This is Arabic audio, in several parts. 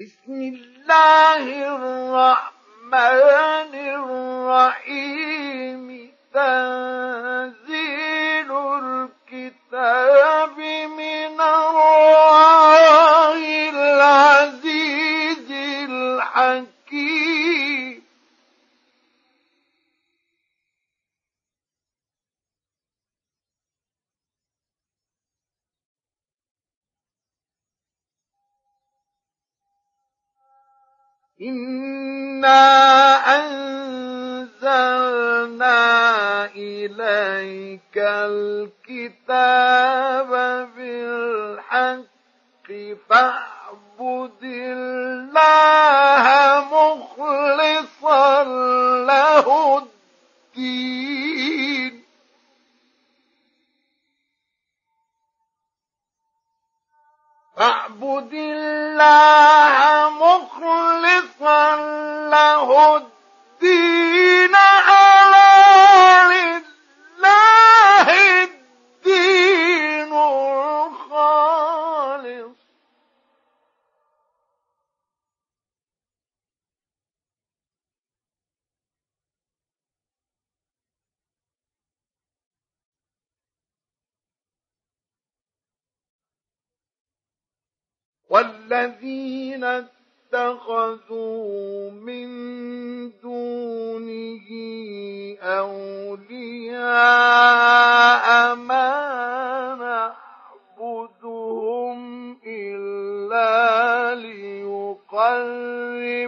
بسم الله الرحمن الرحيم. تنزيل إنا أنزلنا إليك الكتاب بالحق فاعبد الله مخلصا له الدين فاعبد الله مخلصا له الدين ألا والذين اتخذوا من دونه أولياء ما نعبدهم إلا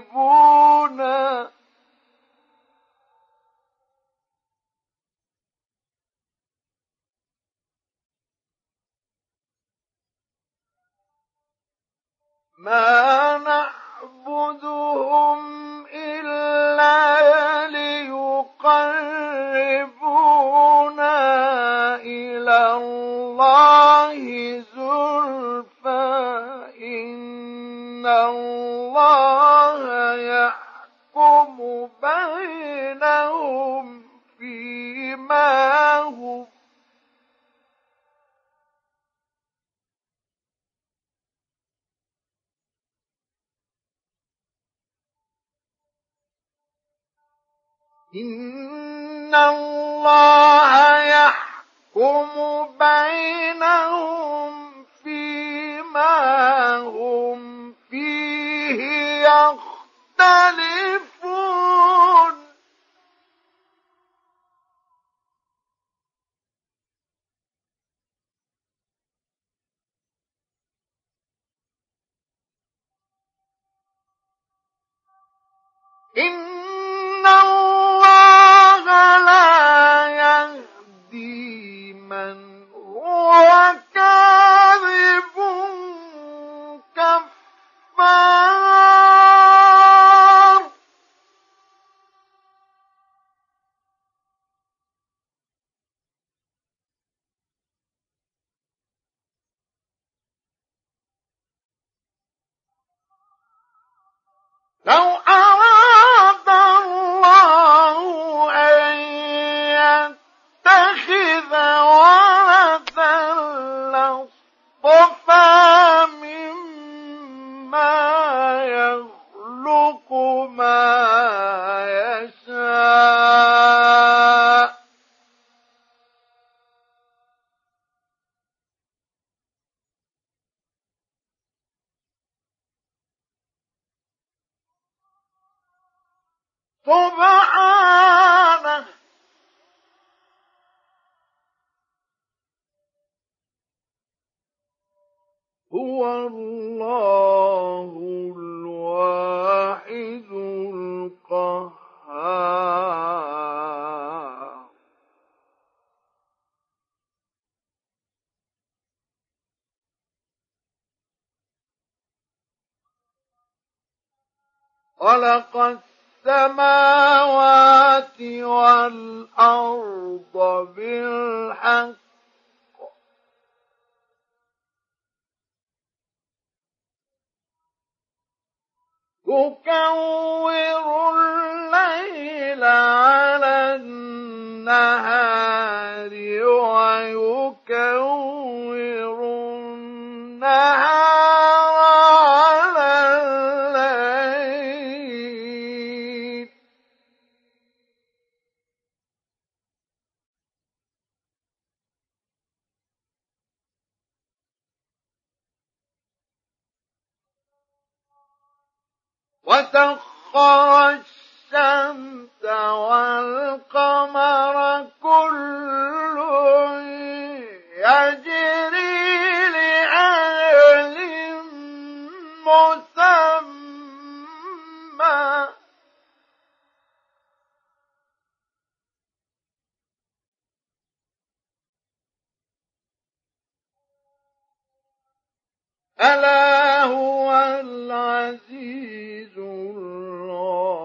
ليقربونا ما نعبدهم إلا ليقربونا إلى الله خلق السماوات والأرض بالحق. يكور الليل على النهار ويكور وسخر الشمس والقمر كل ألا هو العزيز الغفار.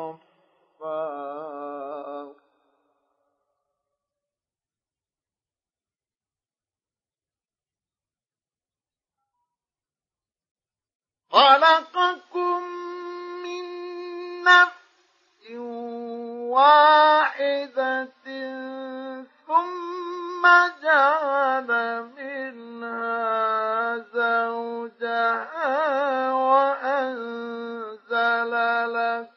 خلقكم من نفس واحدة ثم جعل منها زوجها وأنزل لكم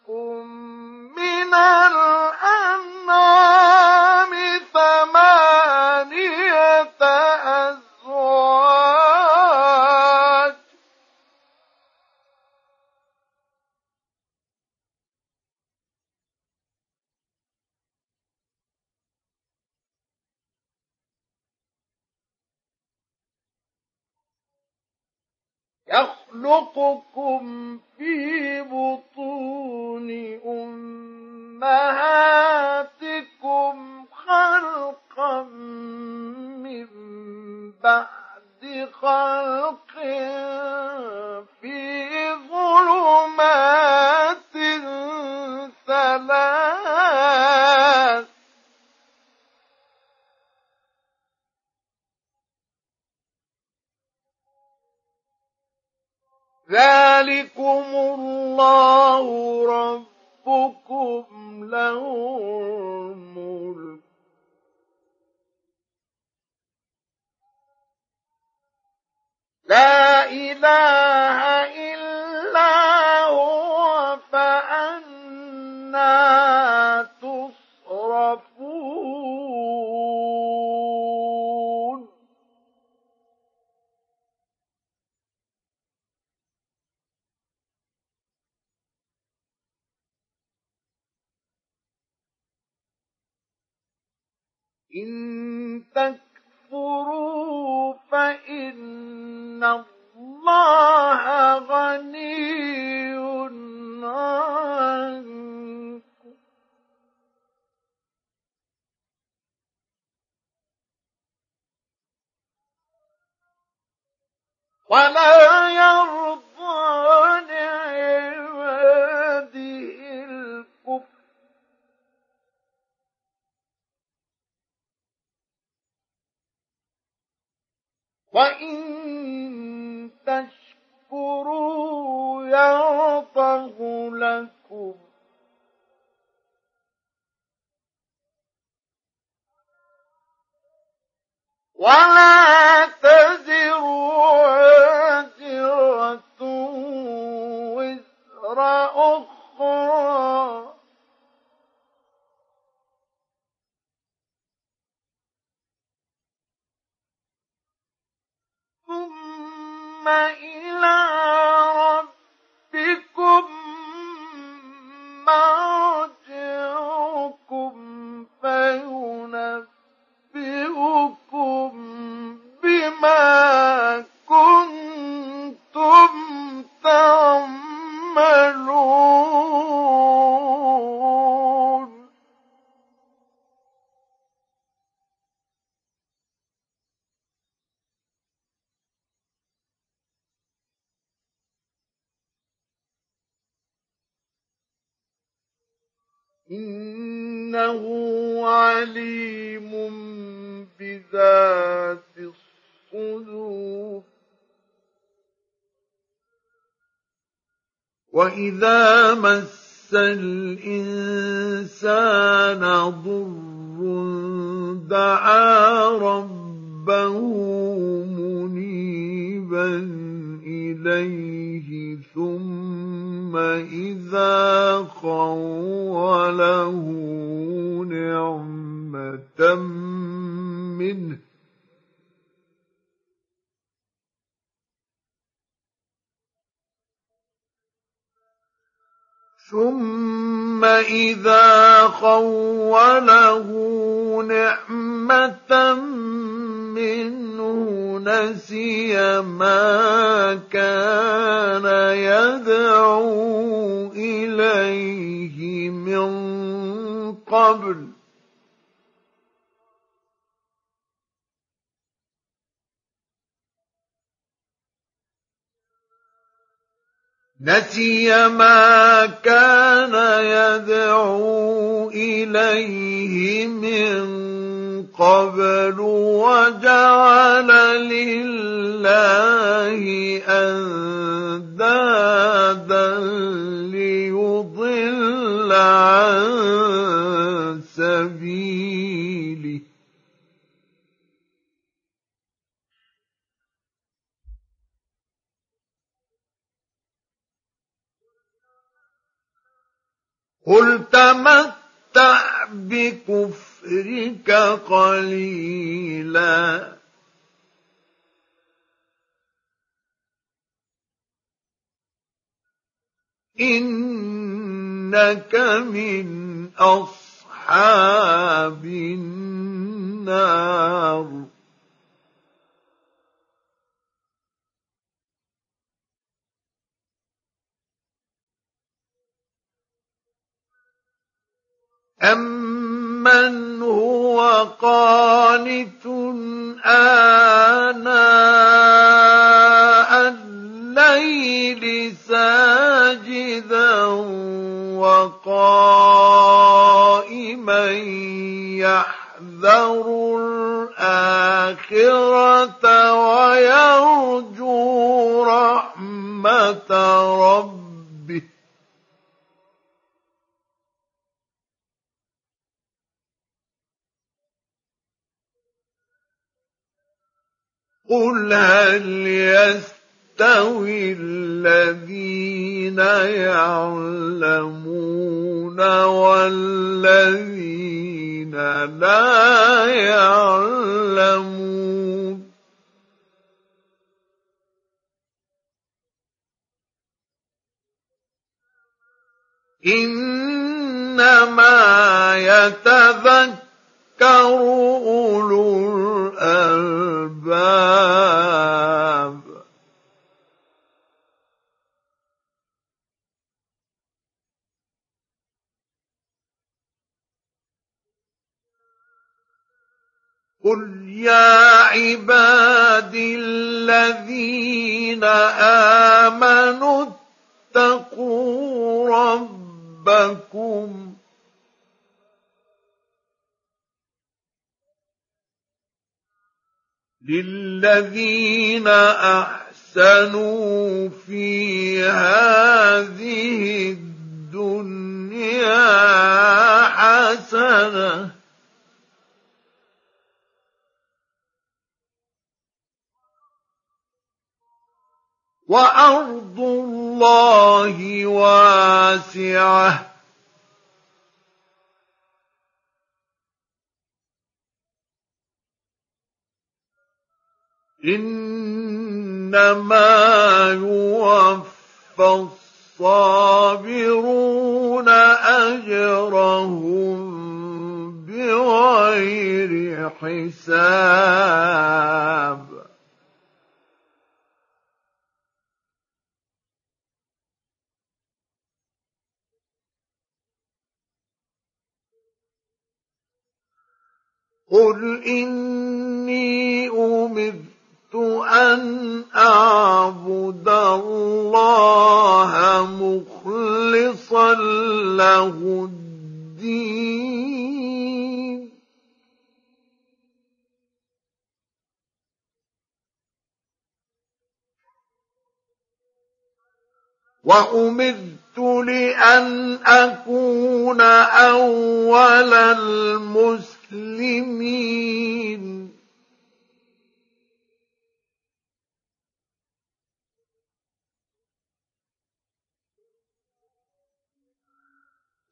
يخلقكم في بطون أمهاتكم خلقا من بعد خلق في ظلمات ثلاث ذلكم الله ربكم له الملك لا إله إلا هو فأنا تصرفون إن تكفروا فإن الله غني عنكم. ولا يرضى لعباده وإن تشكروا يرضه لكم ولا تزر أَرْسَلْنَا نسي ما كان يدعو إليه من قبل وجعل لله قل تمتع بكفرك قليلا إنك من أصحاب النار أَمَّنْ هُوَ قَانِتٌ آنَاءَ اللَّيْلِ سَاجِدًا وَقَائِمًا يَحْذَرُ الْآخِرَةَ وَيَرْجُو رَحْمَةَ رَبِّهِ قل هل يستوي الذين يعلمون والذين لا يعلمون انما يتذكر أولو الألباب. قل يا عبادي الذين آمنوا اتقوا ربكم للذين أحسنوا في هذه الدنيا حسنة. وأرض الله واسعة. إنما يوفى الصابرون أجرهم بغير حساب. قل إني أمرت أن أعبد الله مخلصا له الدين. وأمرت لأن أكون أول المسلمين.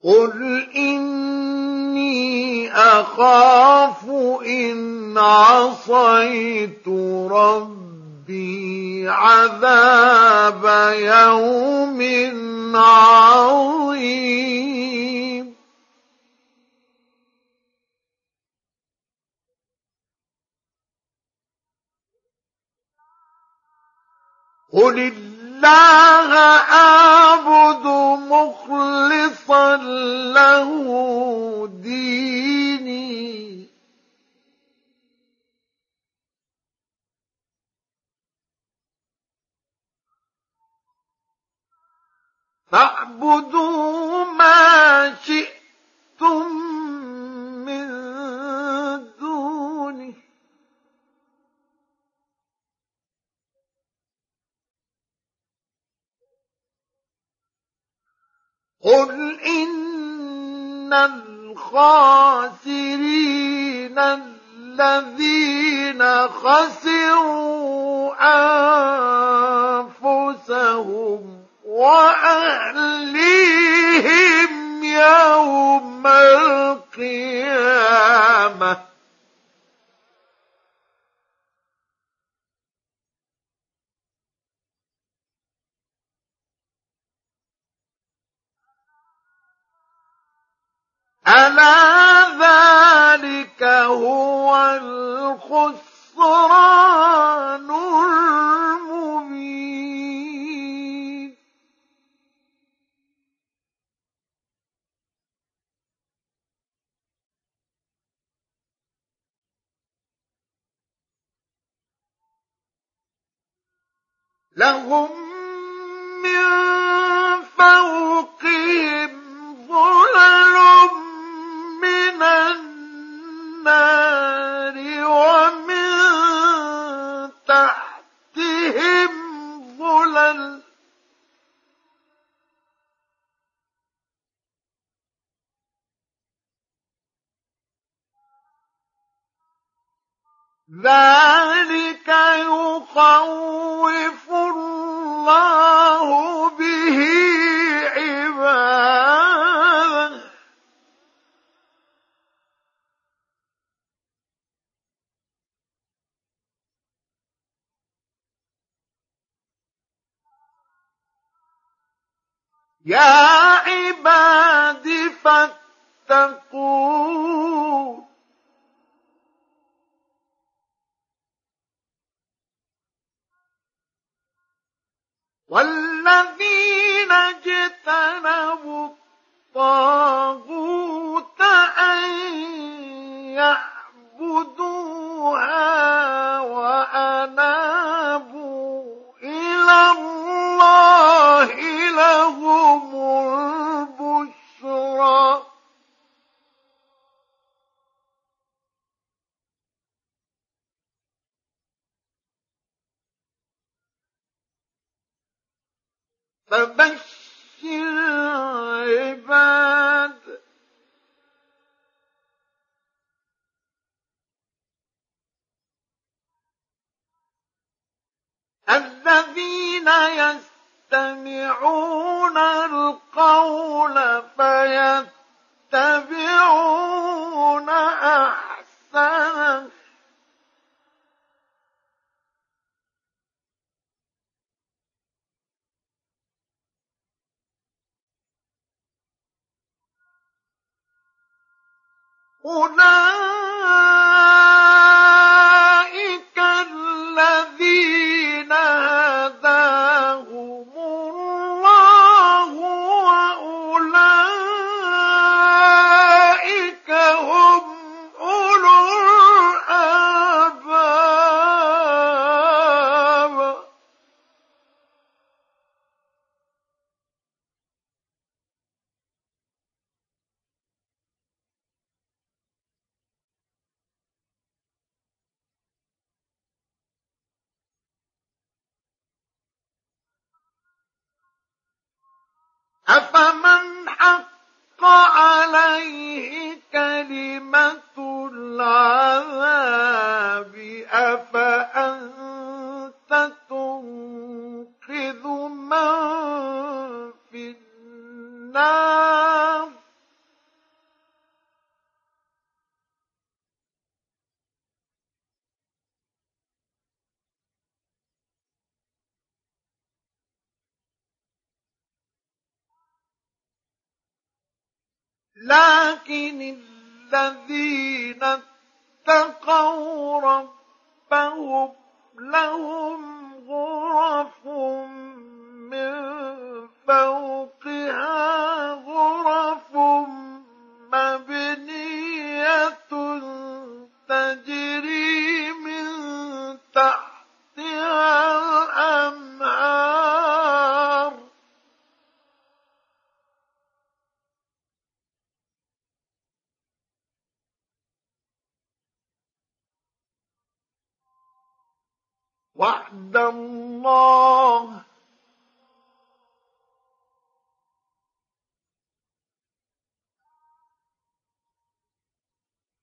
قل إني أخاف إن عصيت ربي عذاب يوم عظيم. قل الله أعبد مخلصا له ديني. فاعبدوا ما شئتم من دونه. قل إن الخاسرين الذين خسروا أنفسهم وأهليهم يوم القيامة ألا ذلك هو الخسران المبين لهم من فوقهم ظلل من النار ومن تحتهم ظلل. ذلك يخوف الله به يا عباد فاتقون. والذين اجتنبوا الطاغوت أن يعبدوها وأنابوا إلى الله لهم البشرى. فبشر عباد. الذين يستمعون القول فيتبعون احسنه أولئك الذين أفمن حق عليه كلمة العذاب أفأنت تنقذ من في النار؟ لكن الذين اتقوا ربهم لهم غرف من فوقها غرف مبنية تجري وعد الله.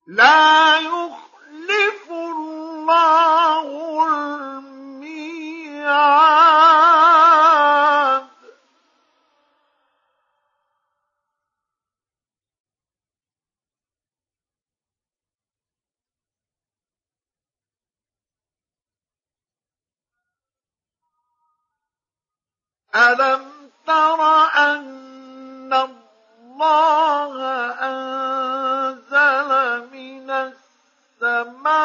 لا يخلف الله الميعاد. ألم تر أن الله أنزل من السماء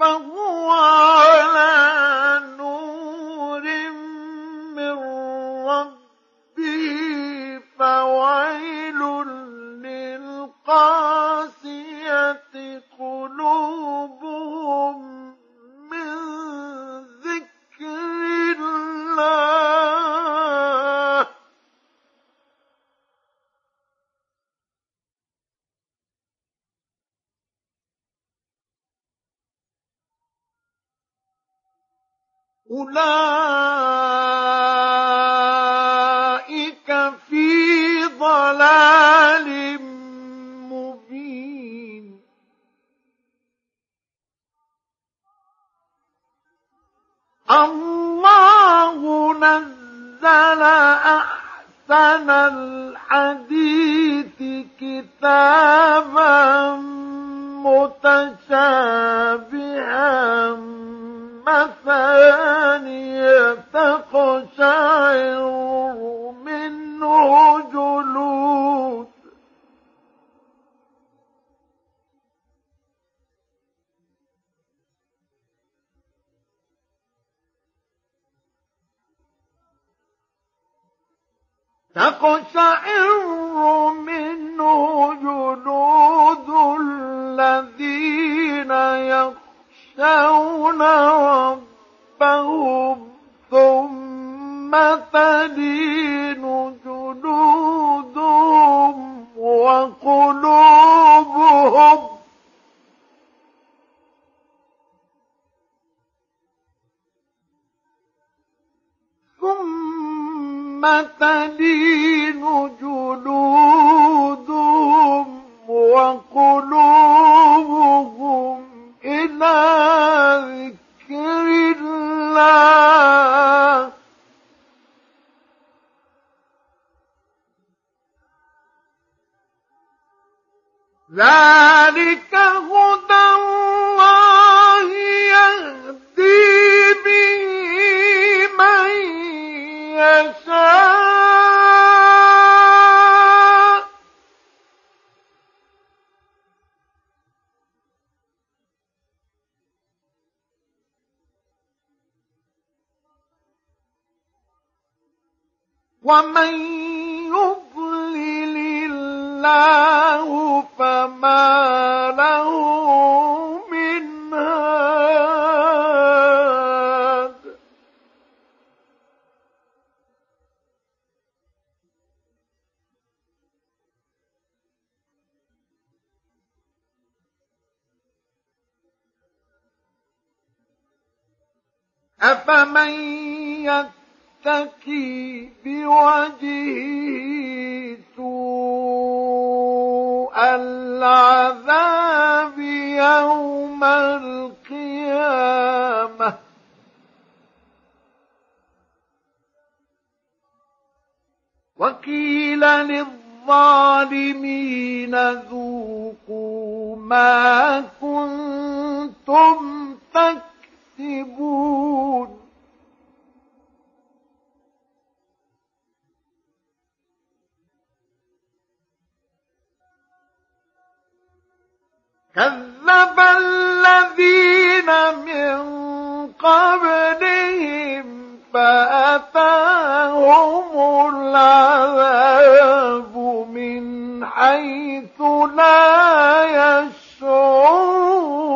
万户啊 ذلك هدى الله يهدي به من يشاء. ومن الله فما له من هاد. أفمن يتكي بوجهه العذاب يوم القيامة. وقيل للظالمين ذوقوا ما كنتم تكسبون. كذب الذين من قبلهم فأتاهم العذاب من حيث لا يشعرون.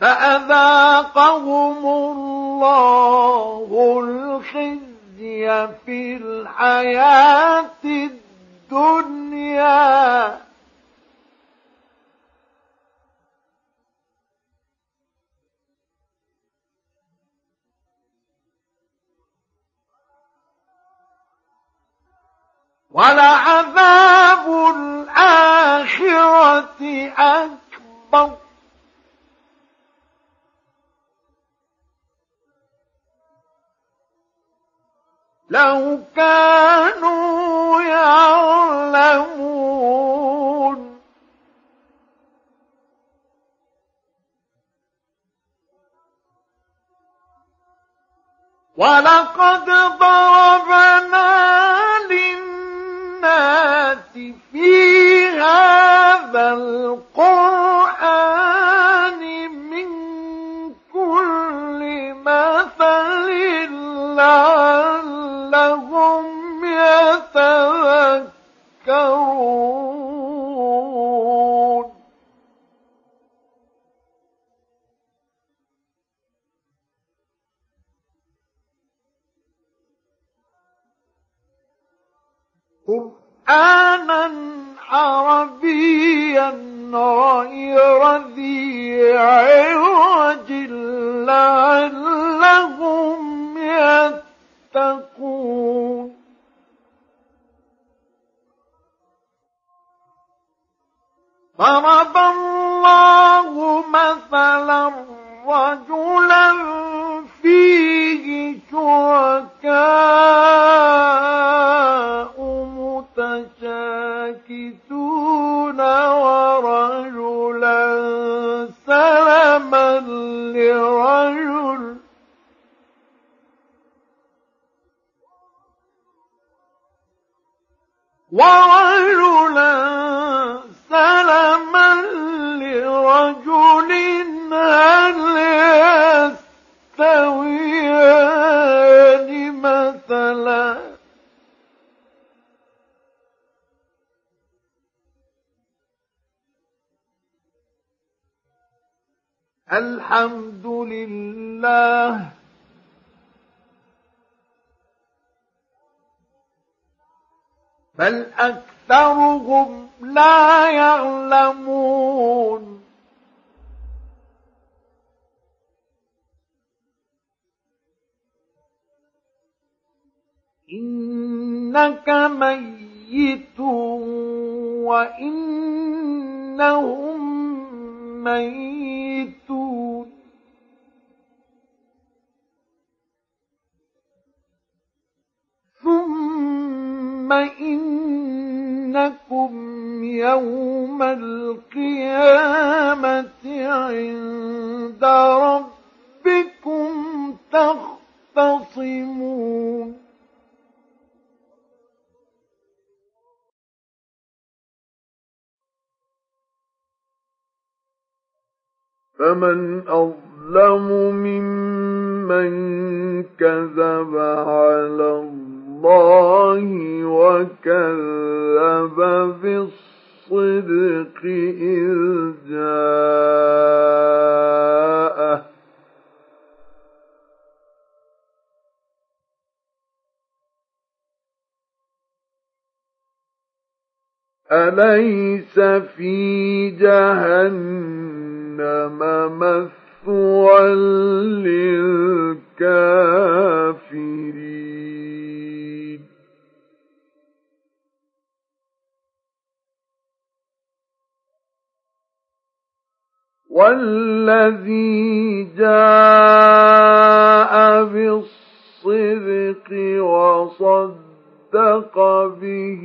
فأذاقهم الله الخزي في الحياة الدنيا. ولعذاب الآخرة أكبر. لو كانوا يعلمون. ولقد ضربنا للناس في هذا القرآن قرآنا عربيا غير ذي عوج لعلهم يتقون. ضرب الله مثلا رجلا فيه شركاء متشاكسون ورجلا سلما لرجل ورجلا سلما لرجل الحمد لله بل أكثرهم لا يعلمون. إنك ميت وإنهم ميتون. ثم إنكم يوم القيامة عند ربكم تختصمون فمن أظلم ممن كذب على الله وكذب بالصدق إذ جاءه. أليس في جهنم مثوى للكافرين؟ والذي جاء بالصدق وصدق صدق به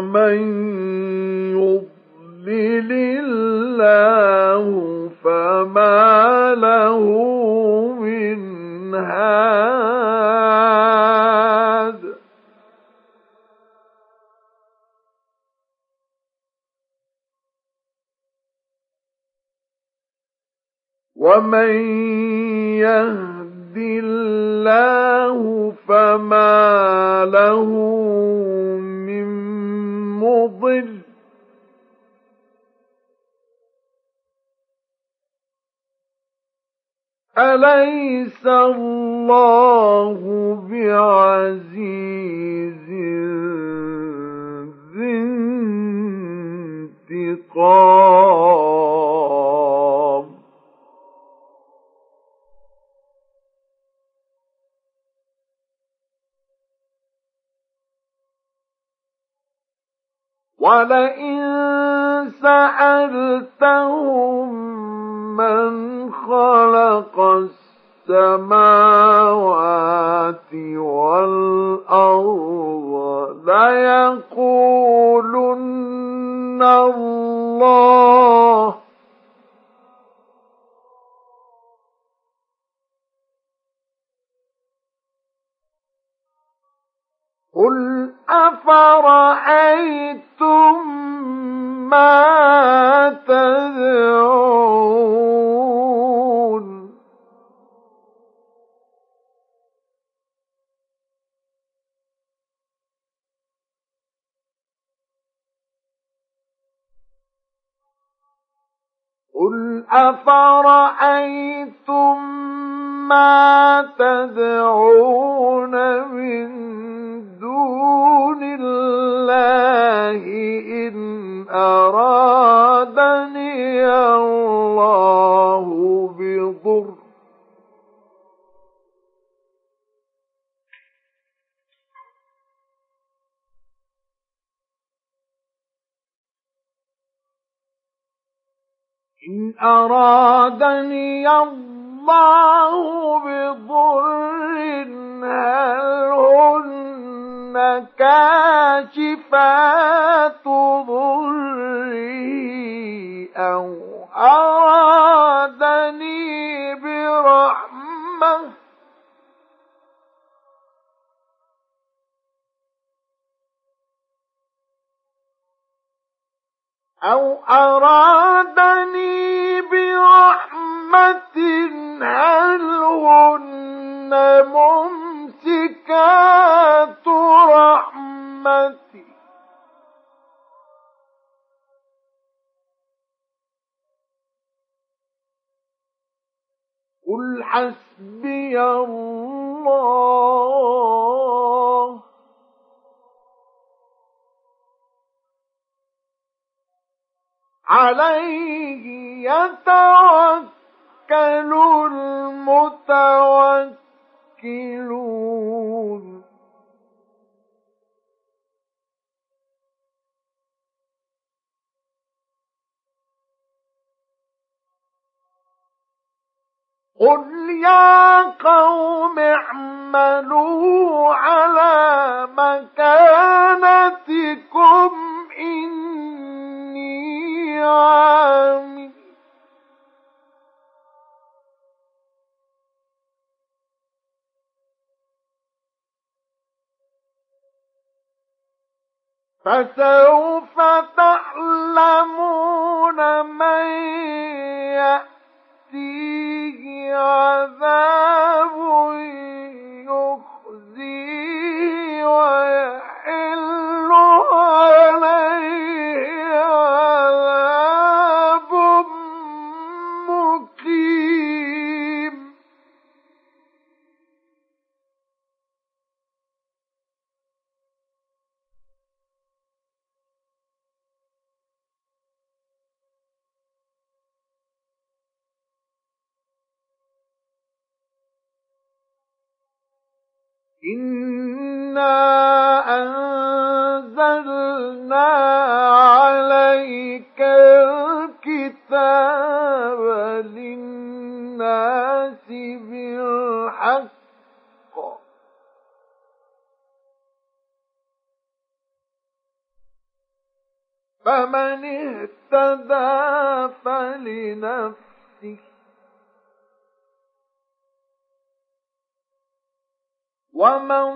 ومن يضلل الله فما له من هاد. ومن يهد الله فما له من مضل أليس الله بعزيز ذي انتقام؟ ولئن سألتهم من خلق السماوات والأرض ليقولن الله قل أفرأيتم ما تدعون قل أفرأيتم ما تدعون من دون الله إن أرادني الله بضر. إن أرادني الله بضر هل هن كاشفات ضري أو أرادني أو أرادني برحمة هل هن ممسكات رحمتي؟ قل حسبي الله عليه يتوكل المتوكلون. قل يا قوم اعملوا على مكانتكم إني فسوف تعلمون من يأتيه عذاب يخزيه ويحل عليه إنا ومن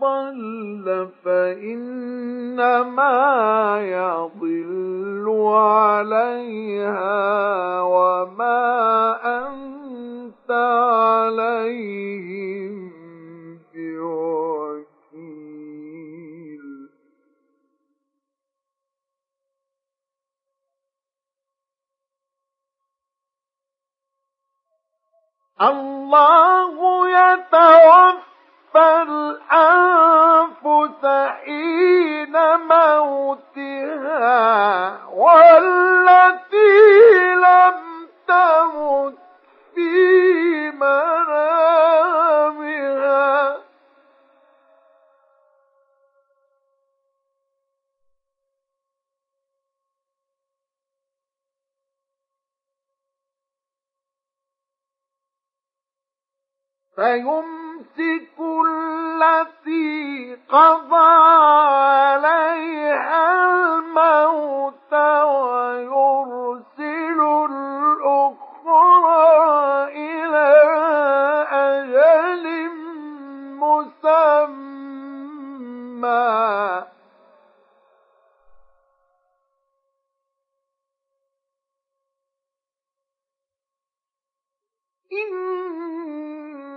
ضل فإنما يضل عليها وما أنت عليهم بوكيل. الله يتوفى الأنفس حين موتها والتي لم تمت في منامها فيمسك التي قضى عليها الموت ويرسل الأخرى إلى أجل مسمى. إن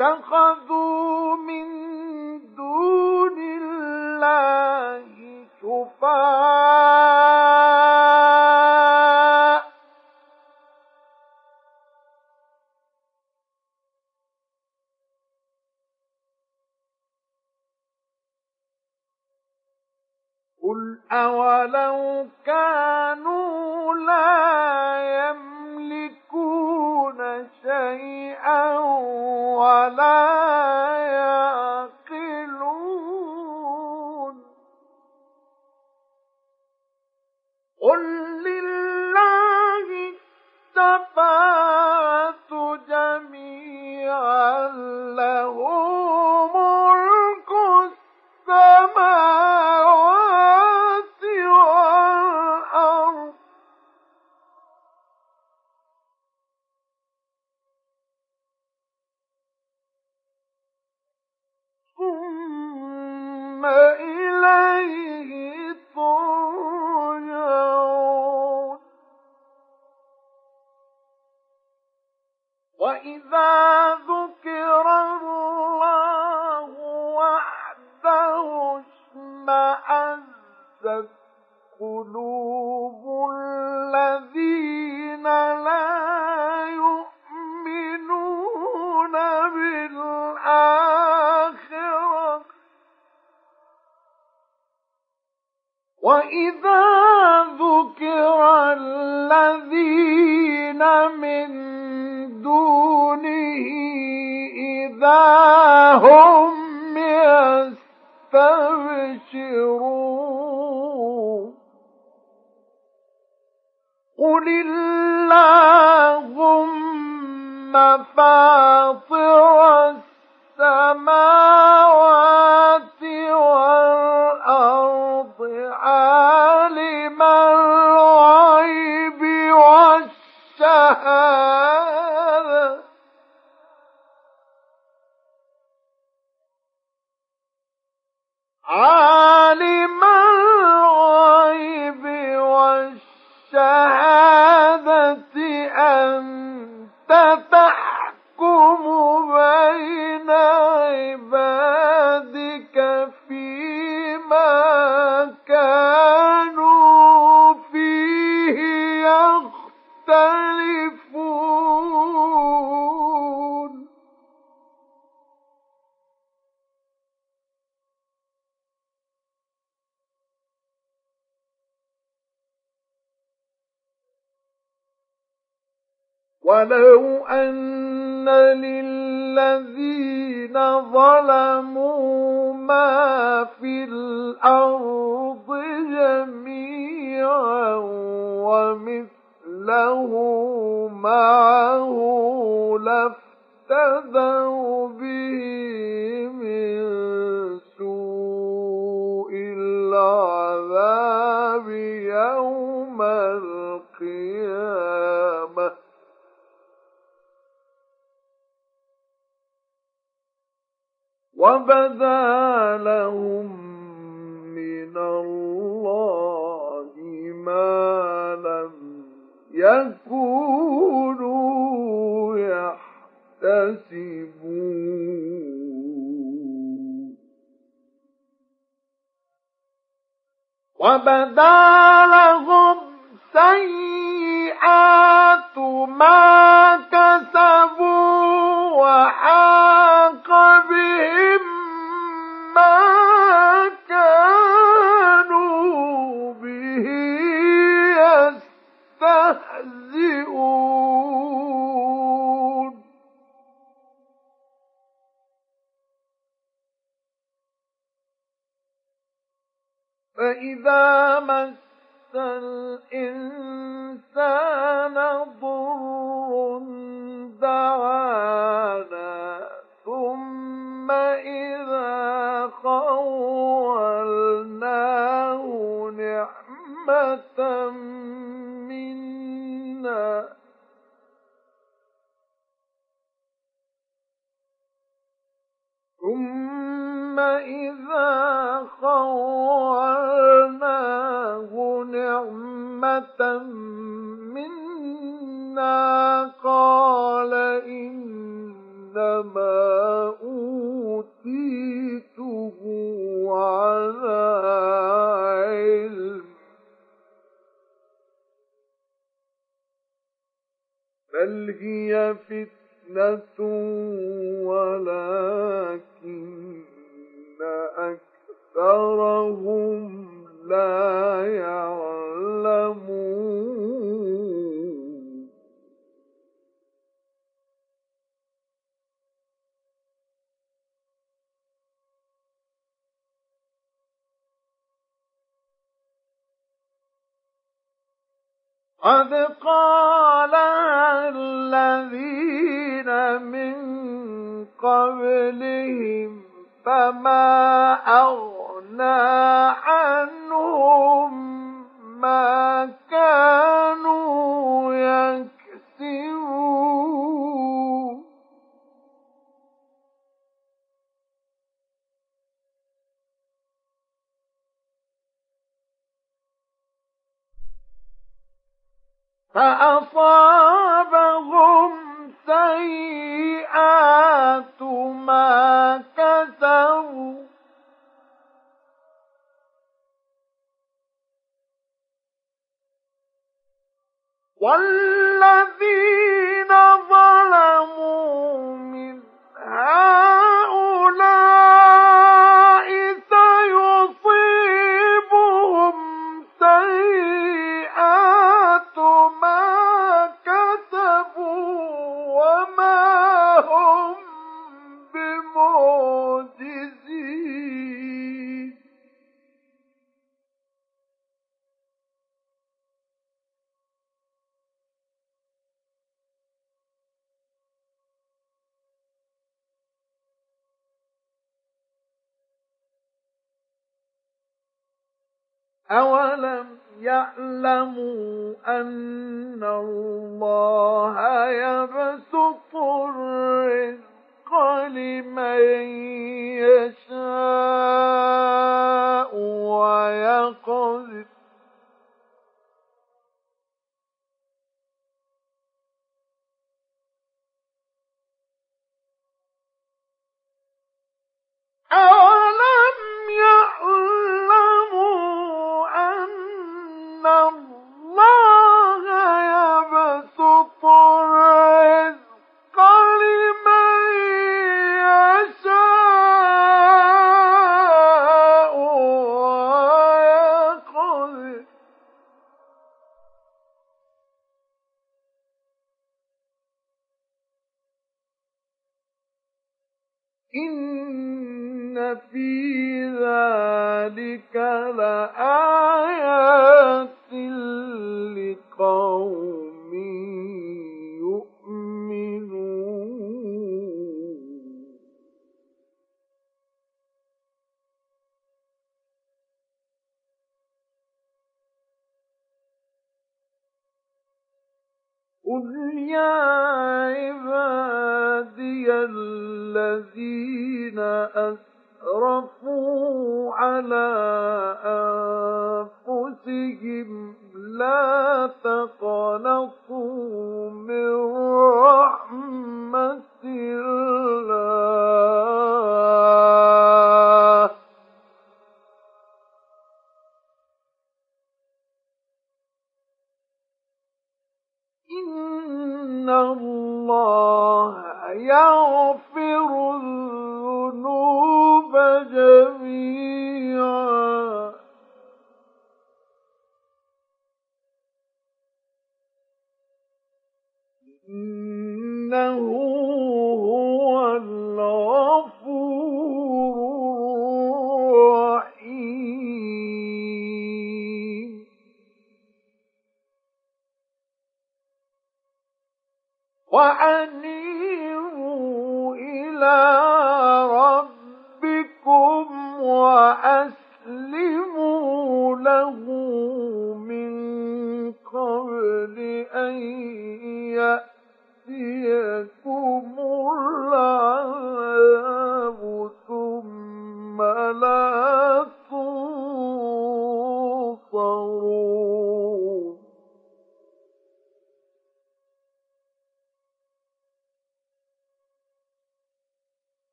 اتخذوا من دون الله شفعاء. قل أولو كانوا لا ولا إذا ذكر الذين من دونه إذا هم يستبشرون. قل اللهم فاطر وبدا لهم سيئات ما كسبوا وحاق بهم ما منا قال إنما أوتيته على علم بل هي فتنة ولكن أكثرهم لا يعلمون. قد قال الذين من قبلهم فما أغنى عنهم ما كانوا يكسبون فأصاب والله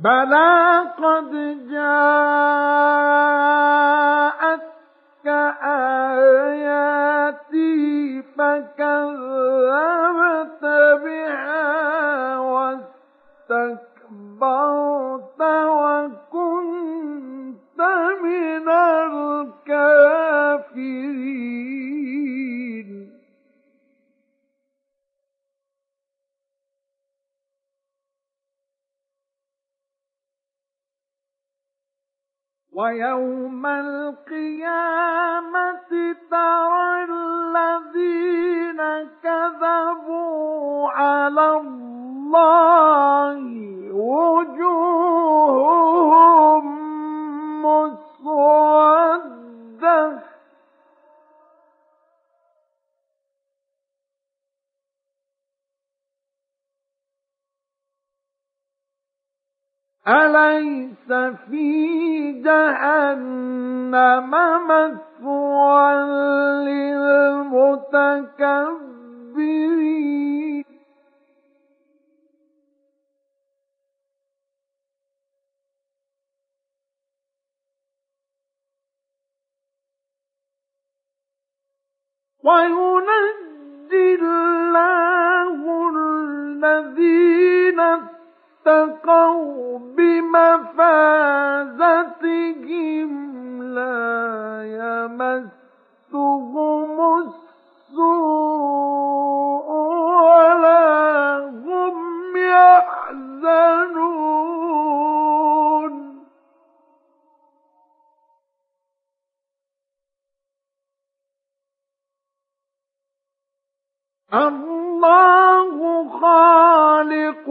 بلى قد خالق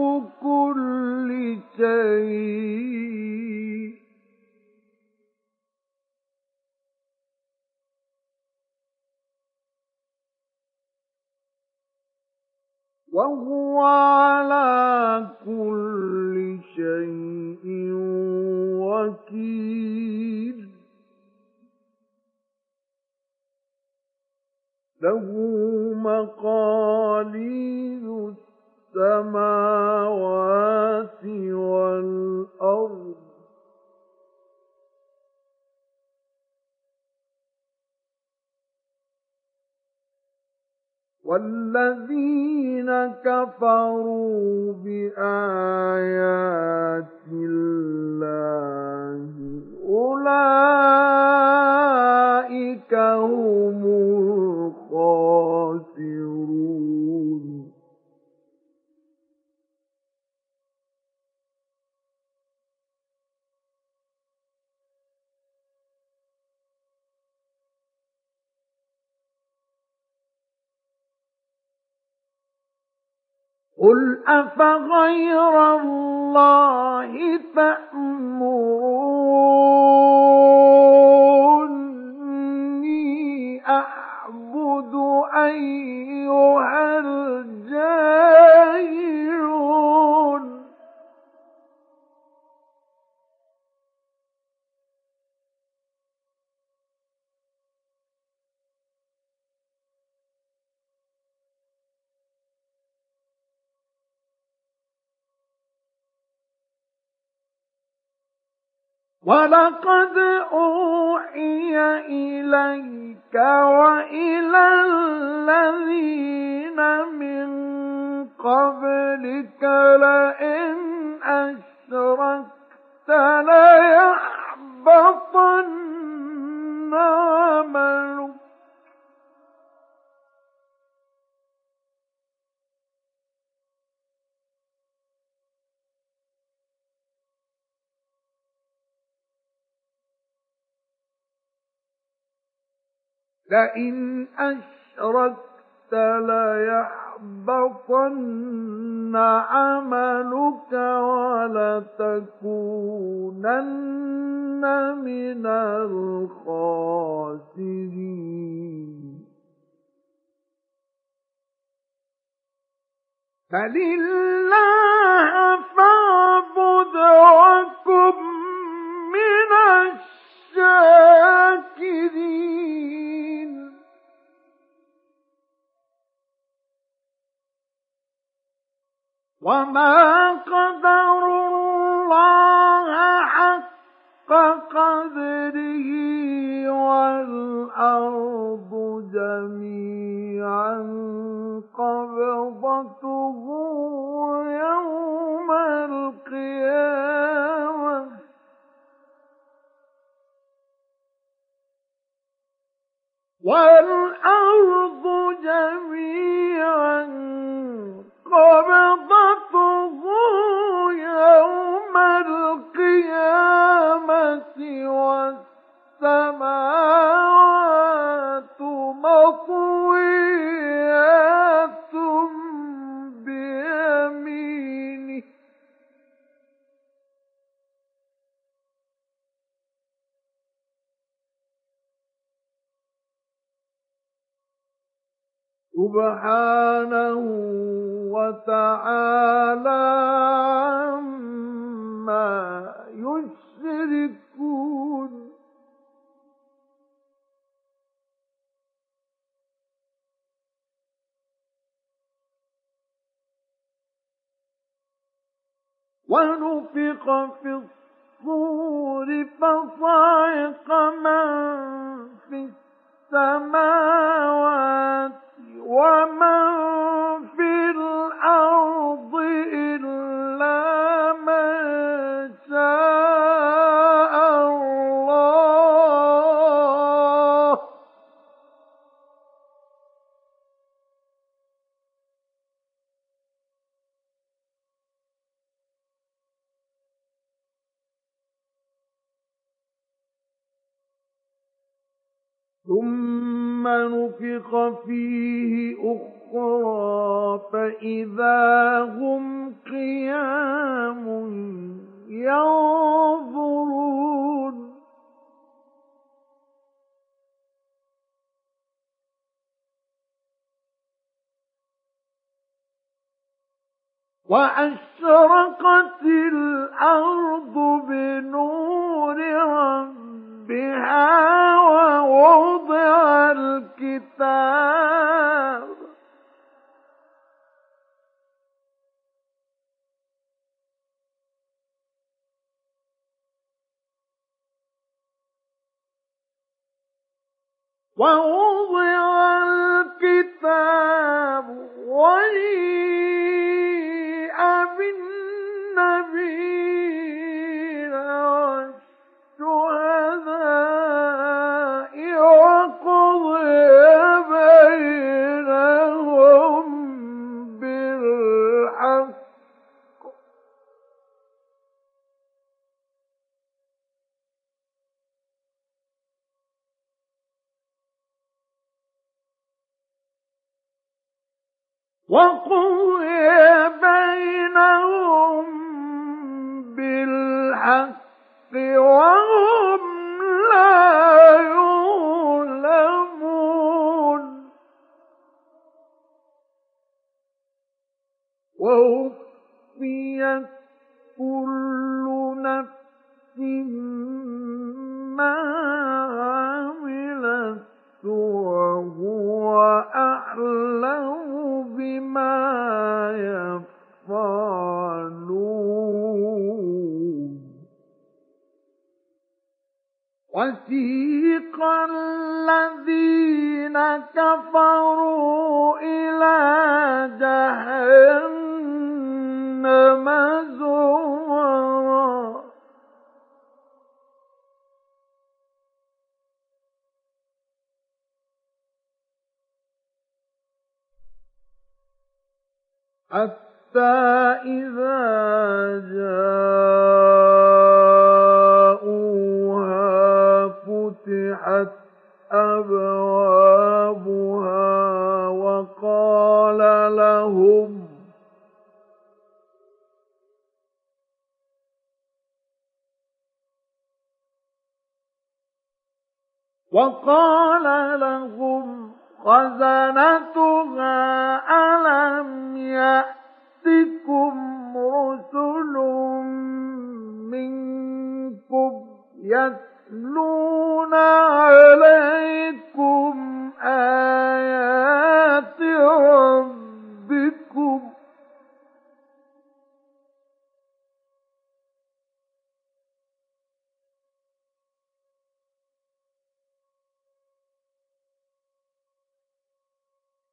كفروا أفغير الله تأمروني أعبد أيها ولقد أوحي إليك وإلى الذين من قبلك لئن أشركت ليحبطن عملك. لئن أشركت ليحبطن عملك ولتكونن من الخاسرين. بل الله فاعبد وكن من الشاكرين. وما قدر الله حق قدره والأرض جميعا قبضته يوم القيامة. والأرض جميعا قبضته يوم القيامة والسماوات مطويات سبحانه وتعالى عما يشركون. ونفخ في الصور فصعق من 晚安。ووفيت كل نفس ما عملت وهو أعلم بما يفعلون. وسيق الذين كفروا إلى جهنم. حتى إذا جاءوها فتحت أبوابها وقال لهم وقال لهم خزنتها ألم يأتكم رسل منكم يتلون عليكم آيات ربكم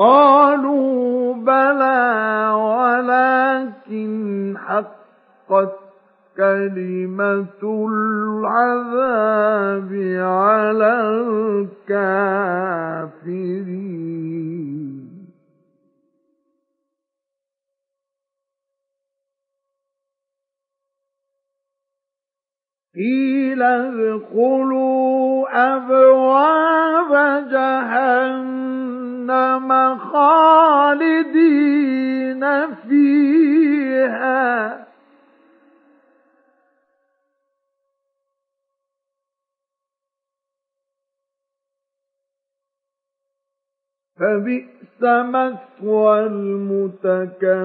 قالوا بلى ولكن حقت كلمة العذاب على الكافرين. قيل ادخلوا أبواب جهنم. خالدين فيها فبئس مثوى المتكبرين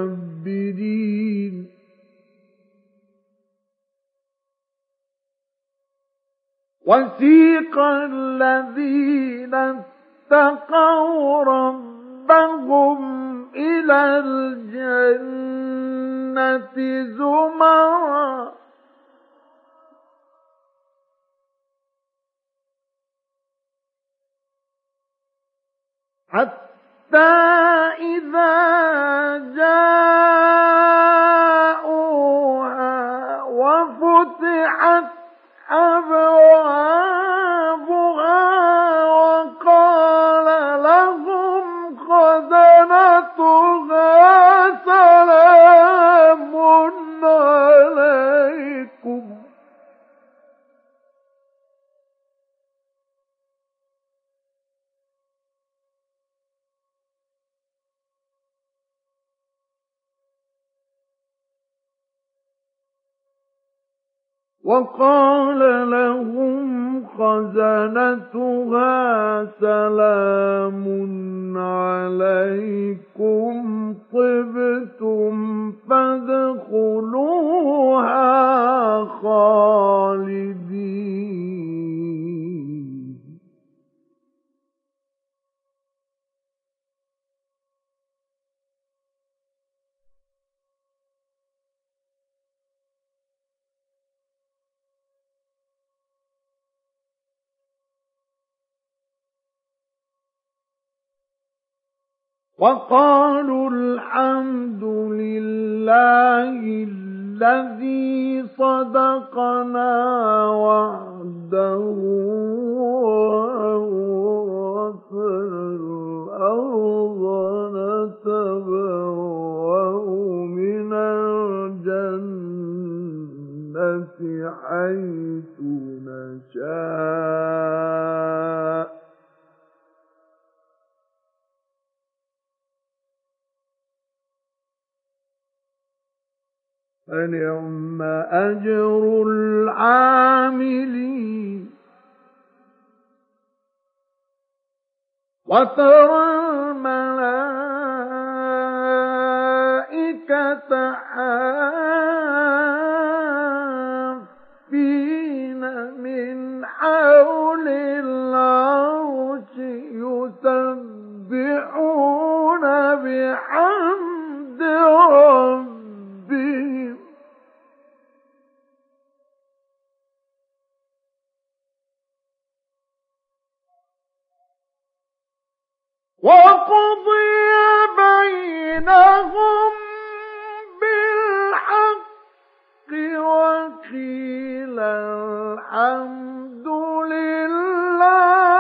وسيق الذين اتقوا ربهم إلى الجنة زمرا. حتى إذا جاءوها وفتحت أبوابها وقال لهم خزنتها سلام عليكم وقالوا الحمد لله الذي صدقنا وعده وأورثنا الأرض نتبوأ من الجنة حيث نشاء. فنعم أجر العاملين. وترى الملائكة حافين من حول العرش يسبحون بحمد ربهم. وقضي بينهم بالحق وقيل الحمد لله